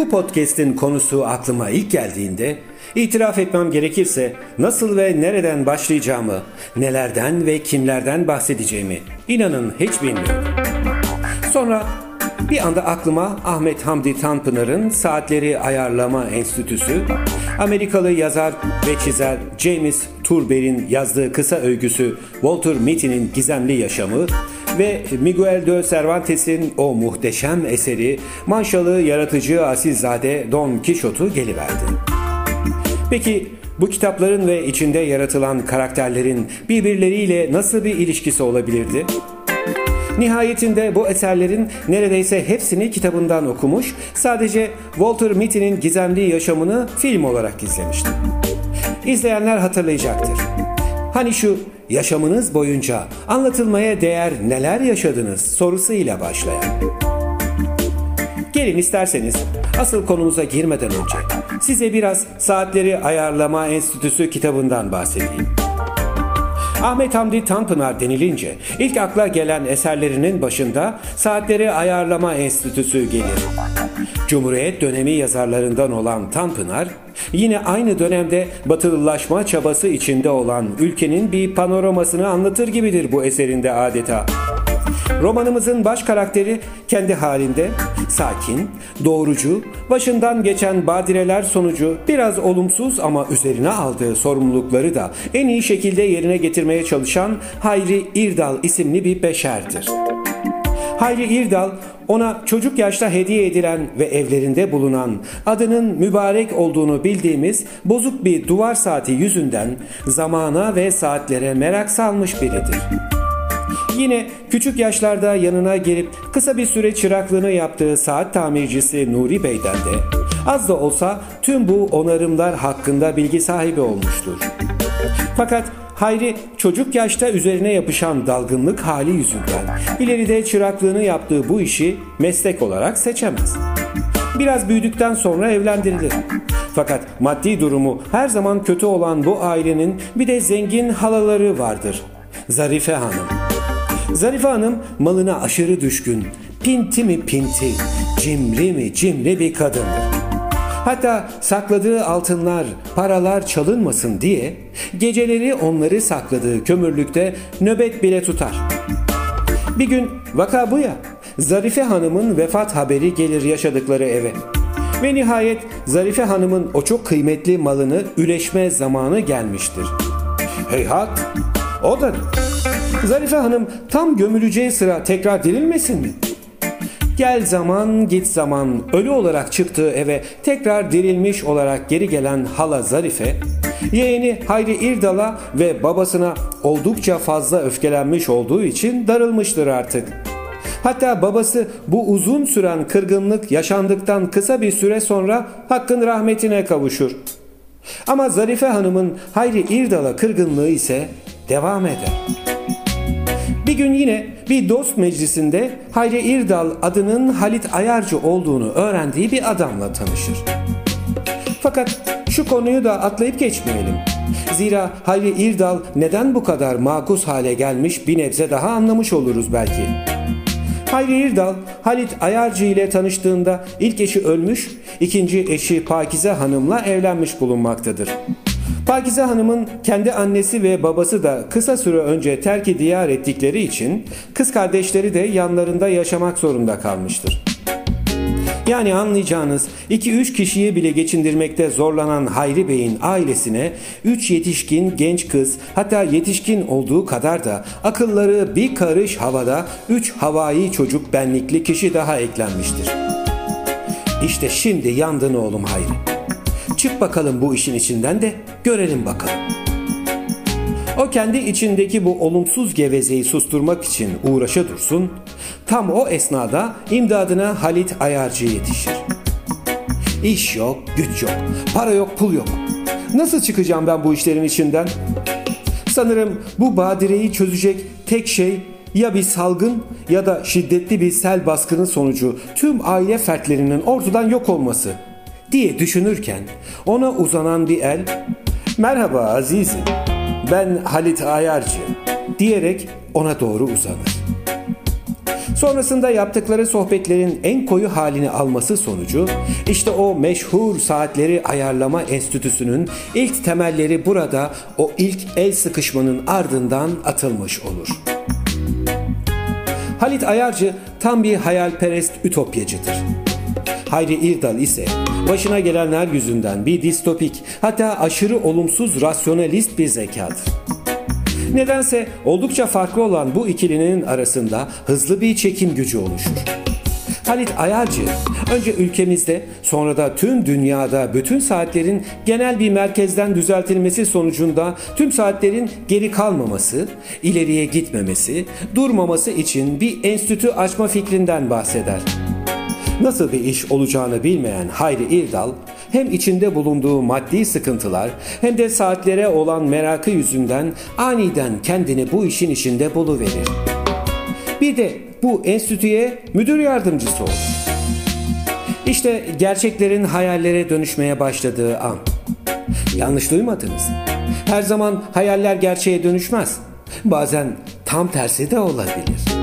Bu podcast'in konusu aklıma ilk geldiğinde itiraf etmem gerekirse nasıl ve nereden başlayacağımı, nelerden ve kimlerden bahsedeceğimi inanın hiç bilmiyorum. Sonra bir anda aklıma Ahmet Hamdi Tanpınar'ın Saatleri Ayarlama Enstitüsü, Amerikalı yazar ve çizer James Turber'in yazdığı kısa öyküsü Walter Mitty'nin Gizemli Yaşamı ve Miguel de Cervantes'in o muhteşem eseri Manşalı yaratıcı asilzade Don Quixote'u geliverdi. Peki bu kitapların ve içinde yaratılan karakterlerin birbirleriyle nasıl bir ilişkisi olabilirdi? Nihayetinde bu eserlerin neredeyse hepsini kitabından okumuş, sadece Walter Mitty'nin gizemli yaşamını film olarak izlemiştim. İzleyenler hatırlayacaktır. Hani şu yaşamınız boyunca anlatılmaya değer neler yaşadınız sorusuyla başlayan. Gelin isterseniz asıl konumuza girmeden önce size biraz Saatleri Ayarlama Enstitüsü kitabından bahsedeyim. Ahmet Hamdi Tanpınar denilince ilk akla gelen eserlerinin başında Saatleri Ayarlama Enstitüsü gelir. Cumhuriyet dönemi yazarlarından olan Tanpınar, yine aynı dönemde batılılaşma çabası içinde olan ülkenin bir panoramasını anlatır gibidir bu eserinde adeta. Romanımızın baş karakteri kendi halinde sakin, doğrucu, başından geçen badireler sonucu biraz olumsuz ama üzerine aldığı sorumlulukları da en iyi şekilde yerine getirmeye çalışan Hayri İrdal isimli bir beşerdir. Hayri İrdal ona çocuk yaşta hediye edilen ve evlerinde bulunan adının mübarek olduğunu bildiğimiz bozuk bir duvar saati yüzünden zamana ve saatlere merak salmış biridir. Yine küçük yaşlarda yanına gelip kısa bir süre çıraklığını yaptığı saat tamircisi Nuri Bey'den de az da olsa tüm bu onarımlar hakkında bilgi sahibi olmuştur. Fakat Hayri çocuk yaşta üzerine yapışan dalgınlık hali yüzünden ileride çıraklığını yaptığı bu işi meslek olarak seçemez. Biraz büyüdükten sonra evlendirilir. Fakat maddi durumu her zaman kötü olan bu ailenin bir de zengin halaları vardır. Zarife Hanım. Zarife Hanım malına aşırı düşkün, pinti mi pinti, cimri mi cimri bir kadındır. Hatta sakladığı altınlar, paralar çalınmasın diye geceleri onları sakladığı kömürlükte nöbet bile tutar. Bir gün vaka bu ya, Zarife Hanım'ın vefat haberi gelir yaşadıkları eve. Ve nihayet Zarife Hanım'ın o çok kıymetli malını üleşme zamanı gelmiştir. Heyhat, o da Zarife Hanım tam gömüleceği sıra tekrar dirilmesin mi? Gel zaman git zaman ölü olarak çıktığı eve tekrar dirilmiş olarak geri gelen hala Zarife, yeğeni Hayri İrdal'a ve babasına oldukça fazla öfkelenmiş olduğu için darılmıştır artık. Hatta babası bu uzun süren kırgınlık yaşandıktan kısa bir süre sonra hakkın rahmetine kavuşur. Ama Zarife Hanım'ın Hayri İrdal'a kırgınlığı ise devam eder. Bir gün yine bir dost meclisinde Hayri İrdal adının Halit Ayarcı olduğunu öğrendiği bir adamla tanışır. Fakat şu konuyu da atlayıp geçmeyelim. Zira Hayri İrdal neden bu kadar makus hale gelmiş bir nebze daha anlamış oluruz belki. Hayri İrdal, Halit Ayarcı ile tanıştığında ilk eşi ölmüş, ikinci eşi Pakize Hanım'la evlenmiş bulunmaktadır. Pakize Hanım'ın kendi annesi ve babası da kısa süre önce terki diyar ettikleri için kız kardeşleri de yanlarında yaşamak zorunda kalmıştır. Yani anlayacağınız 2-3 kişiyi bile geçindirmekte zorlanan Hayri Bey'in ailesine 3 yetişkin genç kız hatta yetişkin olduğu kadar da akılları bir karış havada 3 havai çocuk benlikli kişi daha eklenmiştir. İşte şimdi yandın oğlum Hayri. Çık bakalım bu işin içinden de görelim bakalım. O kendi içindeki bu olumsuz gevezeyi susturmak için uğraşa dursun, tam o esnada imdadına Halit Ayarcı yetişir. İş yok, güç yok, para yok, pul yok. Nasıl çıkacağım ben bu işlerin içinden? Sanırım bu badireyi çözecek tek şey ya bir salgın ya da şiddetli bir sel baskının sonucu tüm aile fertlerinin ortadan yok olması diye düşünürken ona uzanan bir el merhaba azizim ben Halit Ayarcı diyerek ona doğru uzanır. Sonrasında yaptıkları sohbetlerin en koyu halini alması sonucu işte o meşhur saatleri ayarlama enstitüsünün ilk temelleri burada o ilk el sıkışmanın ardından atılmış olur. Halit Ayarcı tam bir hayalperest ütopyacıdır. Hayri İrdal ise başına gelenler yüzünden bir distopik hatta aşırı olumsuz rasyonalist bir zekadır. Nedense oldukça farklı olan bu ikilinin arasında hızlı bir çekim gücü oluşur. Halit Ayarcı önce ülkemizde sonra da tüm dünyada bütün saatlerin genel bir merkezden düzeltilmesi sonucunda tüm saatlerin geri kalmaması, ileriye gitmemesi, durmaması için bir enstitü açma fikrinden bahseder. Nasıl bir iş olacağını bilmeyen Hayri İrdal hem içinde bulunduğu maddi sıkıntılar hem de saatlere olan merakı yüzünden aniden kendini bu işin içinde buluverir. Bir de bu enstitüye müdür yardımcısı olur. İşte gerçeklerin hayallere dönüşmeye başladığı an. Yanlış duymadınız. Her zaman hayaller gerçeğe dönüşmez. Bazen tam tersi de olabilir.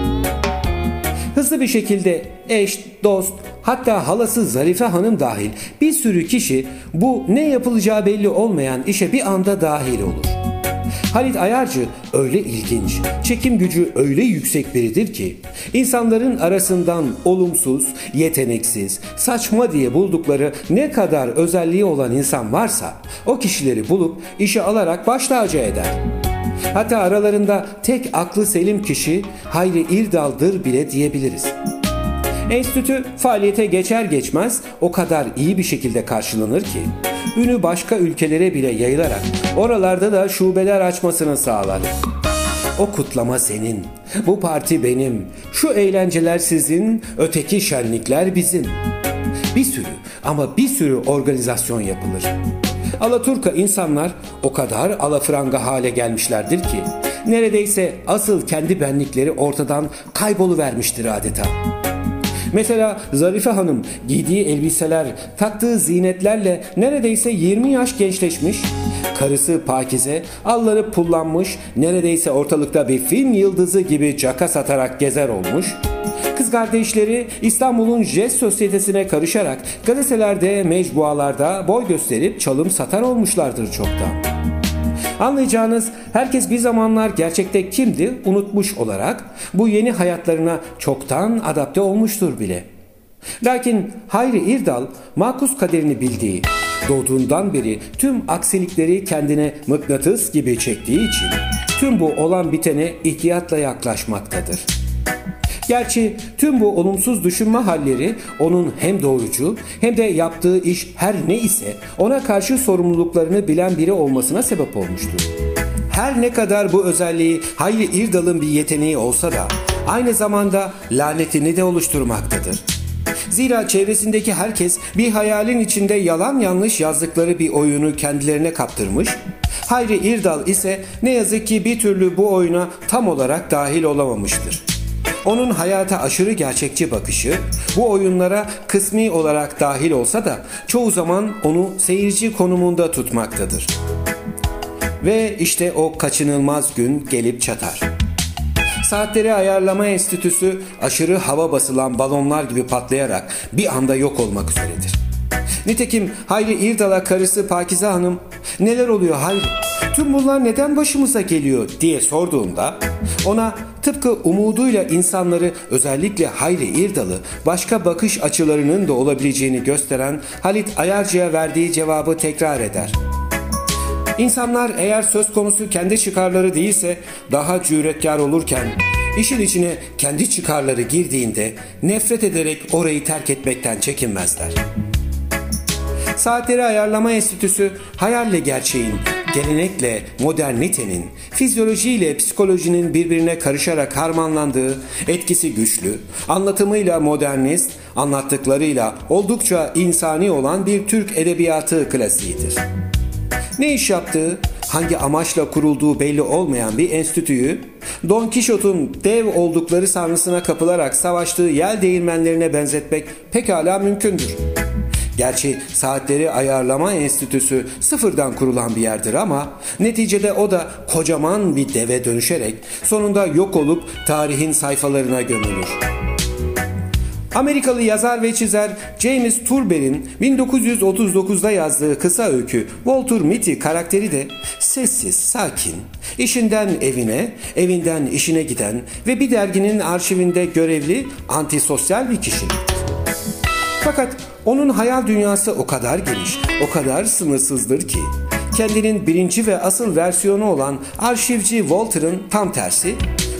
Hızlı bir şekilde eş, dost, hatta halası Zarife Hanım dahil bir sürü kişi bu ne yapılacağı belli olmayan işe bir anda dahil olur. Halit Ayarcı öyle ilginç, çekim gücü öyle yüksek biridir ki insanların arasından olumsuz, yeteneksiz, saçma diye buldukları ne kadar özelliği olan insan varsa o kişileri bulup işe alarak baş tacı eder. Hatta aralarında tek aklı selim kişi Hayri İrdal'dır bile diyebiliriz. Enstitü faaliyete geçer geçmez o kadar iyi bir şekilde karşılanır ki ünü başka ülkelere bile yayılarak oralarda da şubeler açmasını sağlar. O kutlama senin, bu parti benim, şu eğlenceler sizin, öteki şenlikler bizim. Bir sürü ama bir sürü organizasyon yapılır. Alaturka insanlar o kadar alafranga hale gelmişlerdir ki neredeyse asıl kendi benlikleri ortadan kayboluvermiştir adeta. Mesela Zarife Hanım giydiği elbiseler, taktığı zinetlerle neredeyse 20 yaş gençleşmiş, karısı Pakize alları pullanmış, neredeyse ortalıkta bir film yıldızı gibi caka satarak gezer olmuş, Kız kardeşleri İstanbul'un jest sosyetesine karışarak gazetelerde, mecbualarda boy gösterip çalım satar olmuşlardır çoktan. Anlayacağınız herkes bir zamanlar gerçekte kimdi unutmuş olarak bu yeni hayatlarına çoktan adapte olmuştur bile. Lakin Hayri İrdal makus kaderini bildiği, doğduğundan beri tüm aksilikleri kendine mıknatıs gibi çektiği için tüm bu olan bitene ihtiyatla yaklaşmaktadır.'' Gerçi tüm bu olumsuz düşünme halleri onun hem doğrucu hem de yaptığı iş her ne ise ona karşı sorumluluklarını bilen biri olmasına sebep olmuştur. Her ne kadar bu özelliği Hayri İrdal'ın bir yeteneği olsa da aynı zamanda lanetini de oluşturmaktadır. Zira çevresindeki herkes bir hayalin içinde yalan yanlış yazdıkları bir oyunu kendilerine kaptırmış, Hayri İrdal ise ne yazık ki bir türlü bu oyuna tam olarak dahil olamamıştır. Onun hayata aşırı gerçekçi bakışı bu oyunlara kısmi olarak dahil olsa da çoğu zaman onu seyirci konumunda tutmaktadır. Ve işte o kaçınılmaz gün gelip çatar. Saatleri Ayarlama Enstitüsü aşırı hava basılan balonlar gibi patlayarak bir anda yok olmak üzeredir. Nitekim Hayri İrdal'a karısı Pakize Hanım neler oluyor Hayri? Tüm bunlar neden başımıza geliyor diye sorduğunda ona tıpkı umuduyla insanları özellikle Hayri İrdal'ı başka bakış açılarının da olabileceğini gösteren Halit Ayarcı'ya verdiği cevabı tekrar eder. İnsanlar eğer söz konusu kendi çıkarları değilse daha cüretkar olurken işin içine kendi çıkarları girdiğinde nefret ederek orayı terk etmekten çekinmezler. Saatleri Ayarlama Enstitüsü hayalle gerçeğin, gelenekle modernitenin, fizyolojiyle psikolojinin birbirine karışarak harmanlandığı, etkisi güçlü, anlatımıyla modernist, anlattıklarıyla oldukça insani olan bir Türk edebiyatı klasiğidir. Ne iş yaptığı, hangi amaçla kurulduğu belli olmayan bir enstitüyü, Don Kişot'un dev oldukları sanrısına kapılarak savaştığı yel değirmenlerine benzetmek pekala mümkündür. Gerçi saatleri ayarlama enstitüsü sıfırdan kurulan bir yerdir ama neticede o da kocaman bir deve dönüşerek sonunda yok olup tarihin sayfalarına gömülür. Amerikalı yazar ve çizer James Turber'in 1939'da yazdığı kısa öykü Walter Mitty karakteri de sessiz, sakin, işinden evine, evinden işine giden ve bir derginin arşivinde görevli antisosyal bir kişiliktir. Fakat onun hayal dünyası o kadar geniş, o kadar sınırsızdır ki kendinin birinci ve asıl versiyonu olan arşivci Walter'ın tam tersi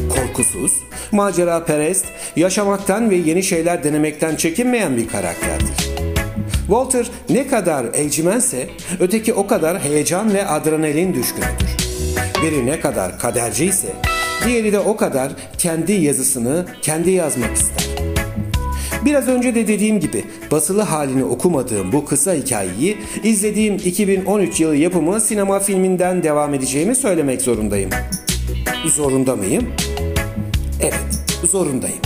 korkusuz, macera perest, yaşamaktan ve yeni şeyler denemekten çekinmeyen bir karakterdir. Walter ne kadar evcimense öteki o kadar heyecan ve adrenalin düşkünüdür. Biri ne kadar kaderci ise diğeri de o kadar kendi yazısını kendi yazmak ister. Biraz önce de dediğim gibi basılı halini okumadığım bu kısa hikayeyi izlediğim 2013 yılı yapımı sinema filminden devam edeceğimi söylemek zorundayım. Zorunda mıyım? Evet, zorundayım.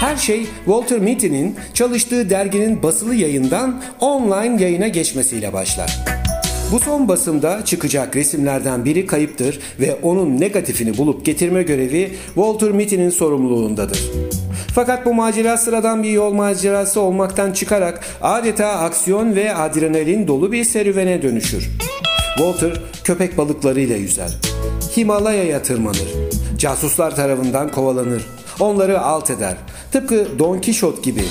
Her şey Walter Mitty'nin çalıştığı derginin basılı yayından online yayına geçmesiyle başlar. Bu son basımda çıkacak resimlerden biri kayıptır ve onun negatifini bulup getirme görevi Walter Mitty'nin sorumluluğundadır. Fakat bu macera sıradan bir yol macerası olmaktan çıkarak adeta aksiyon ve adrenalin dolu bir serüvene dönüşür. Walter köpek balıklarıyla yüzer. Himalaya'ya tırmanır. Casuslar tarafından kovalanır. Onları alt eder. Tıpkı Don Kişot gibi.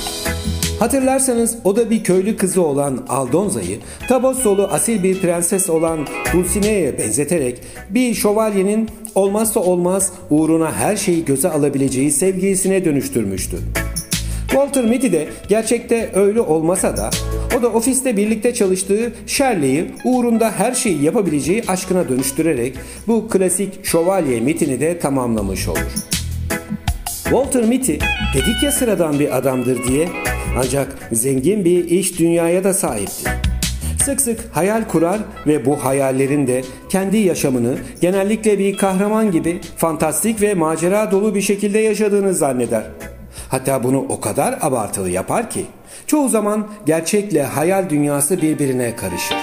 Hatırlarsanız o da bir köylü kızı olan Aldonza'yı Tabossolu asil bir prenses olan Dulcinea'ya benzeterek bir şövalyenin olmazsa olmaz uğruna her şeyi göze alabileceği sevgilisine dönüştürmüştü. Walter Mitty de gerçekte öyle olmasa da o da ofiste birlikte çalıştığı Shirley'i uğrunda her şeyi yapabileceği aşkına dönüştürerek bu klasik şövalye mitini de tamamlamış olur. Walter Mitty dedik ya sıradan bir adamdır diye ancak zengin bir iş dünyaya da sahipti. Sık sık hayal kurar ve bu hayallerin de kendi yaşamını genellikle bir kahraman gibi fantastik ve macera dolu bir şekilde yaşadığını zanneder. Hatta bunu o kadar abartılı yapar ki çoğu zaman gerçekle hayal dünyası birbirine karışır.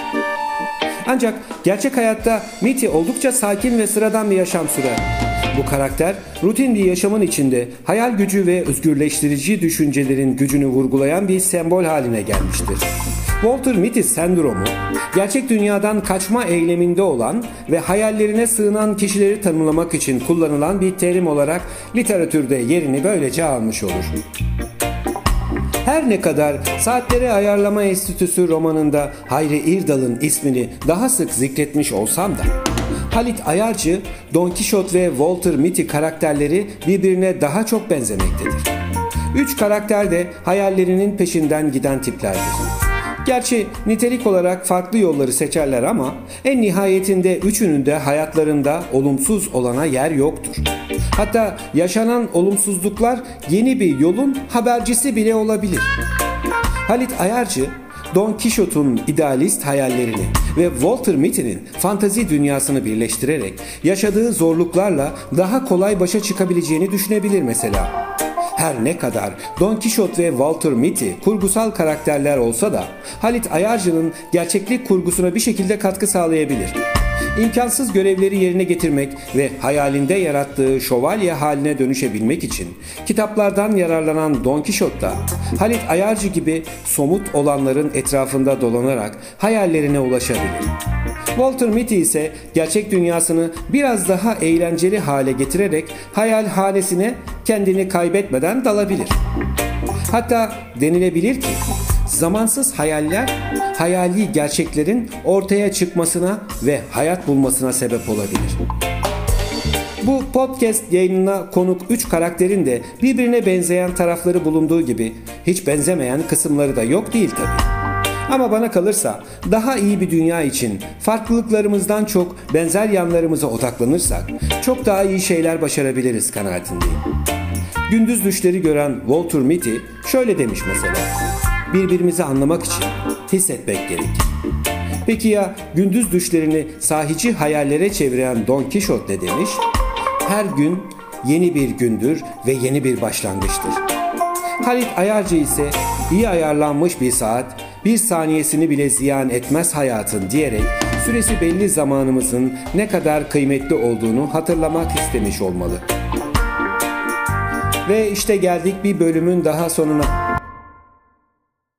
Ancak gerçek hayatta Mitty oldukça sakin ve sıradan bir yaşam sürer. Bu karakter rutin bir yaşamın içinde hayal gücü ve özgürleştirici düşüncelerin gücünü vurgulayan bir sembol haline gelmiştir. Walter Mitty sendromu, gerçek dünyadan kaçma eyleminde olan ve hayallerine sığınan kişileri tanımlamak için kullanılan bir terim olarak literatürde yerini böylece almış olur. Her ne kadar Saatleri Ayarlama Enstitüsü romanında Hayri İrdal'ın ismini daha sık zikretmiş olsam da Halit Ayarcı, Don Kişot ve Walter Mitty karakterleri birbirine daha çok benzemektedir. Üç karakter de hayallerinin peşinden giden tiplerdir. Gerçi nitelik olarak farklı yolları seçerler ama en nihayetinde üçünün de hayatlarında olumsuz olana yer yoktur. Hatta yaşanan olumsuzluklar yeni bir yolun habercisi bile olabilir. Halit Ayarcı Don Quixote'un idealist hayallerini ve Walter Mitty'nin fantazi dünyasını birleştirerek yaşadığı zorluklarla daha kolay başa çıkabileceğini düşünebilir mesela. Her ne kadar Don Quixote ve Walter Mitty kurgusal karakterler olsa da Halit Ayarcı'nın gerçeklik kurgusuna bir şekilde katkı sağlayabilir. İmkansız görevleri yerine getirmek ve hayalinde yarattığı şövalye haline dönüşebilmek için kitaplardan yararlanan Don Quixote da Halit Ayarcı gibi somut olanların etrafında dolanarak hayallerine ulaşabilir. Walter Mitty ise gerçek dünyasını biraz daha eğlenceli hale getirerek hayal hanesine kendini kaybetmeden dalabilir. Hatta denilebilir ki zamansız hayaller hayali gerçeklerin ortaya çıkmasına ve hayat bulmasına sebep olabilir. Bu podcast yayınına konuk 3 karakterin de birbirine benzeyen tarafları bulunduğu gibi hiç benzemeyen kısımları da yok değil tabi. Ama bana kalırsa daha iyi bir dünya için farklılıklarımızdan çok benzer yanlarımıza odaklanırsak çok daha iyi şeyler başarabiliriz kanaatindeyim. Gündüz düşleri gören Walter Mitty şöyle demiş mesela. Birbirimizi anlamak için hissetmek gerek. Peki ya gündüz düşlerini sahici hayallere çeviren Don Quixote ne demiş? Her gün yeni bir gündür ve yeni bir başlangıçtır. Halit Ayarcı ise iyi ayarlanmış bir saat, bir saniyesini bile ziyan etmez hayatın diyerek süresi belli zamanımızın ne kadar kıymetli olduğunu hatırlamak istemiş olmalı. Ve işte geldik bir bölümün daha sonuna.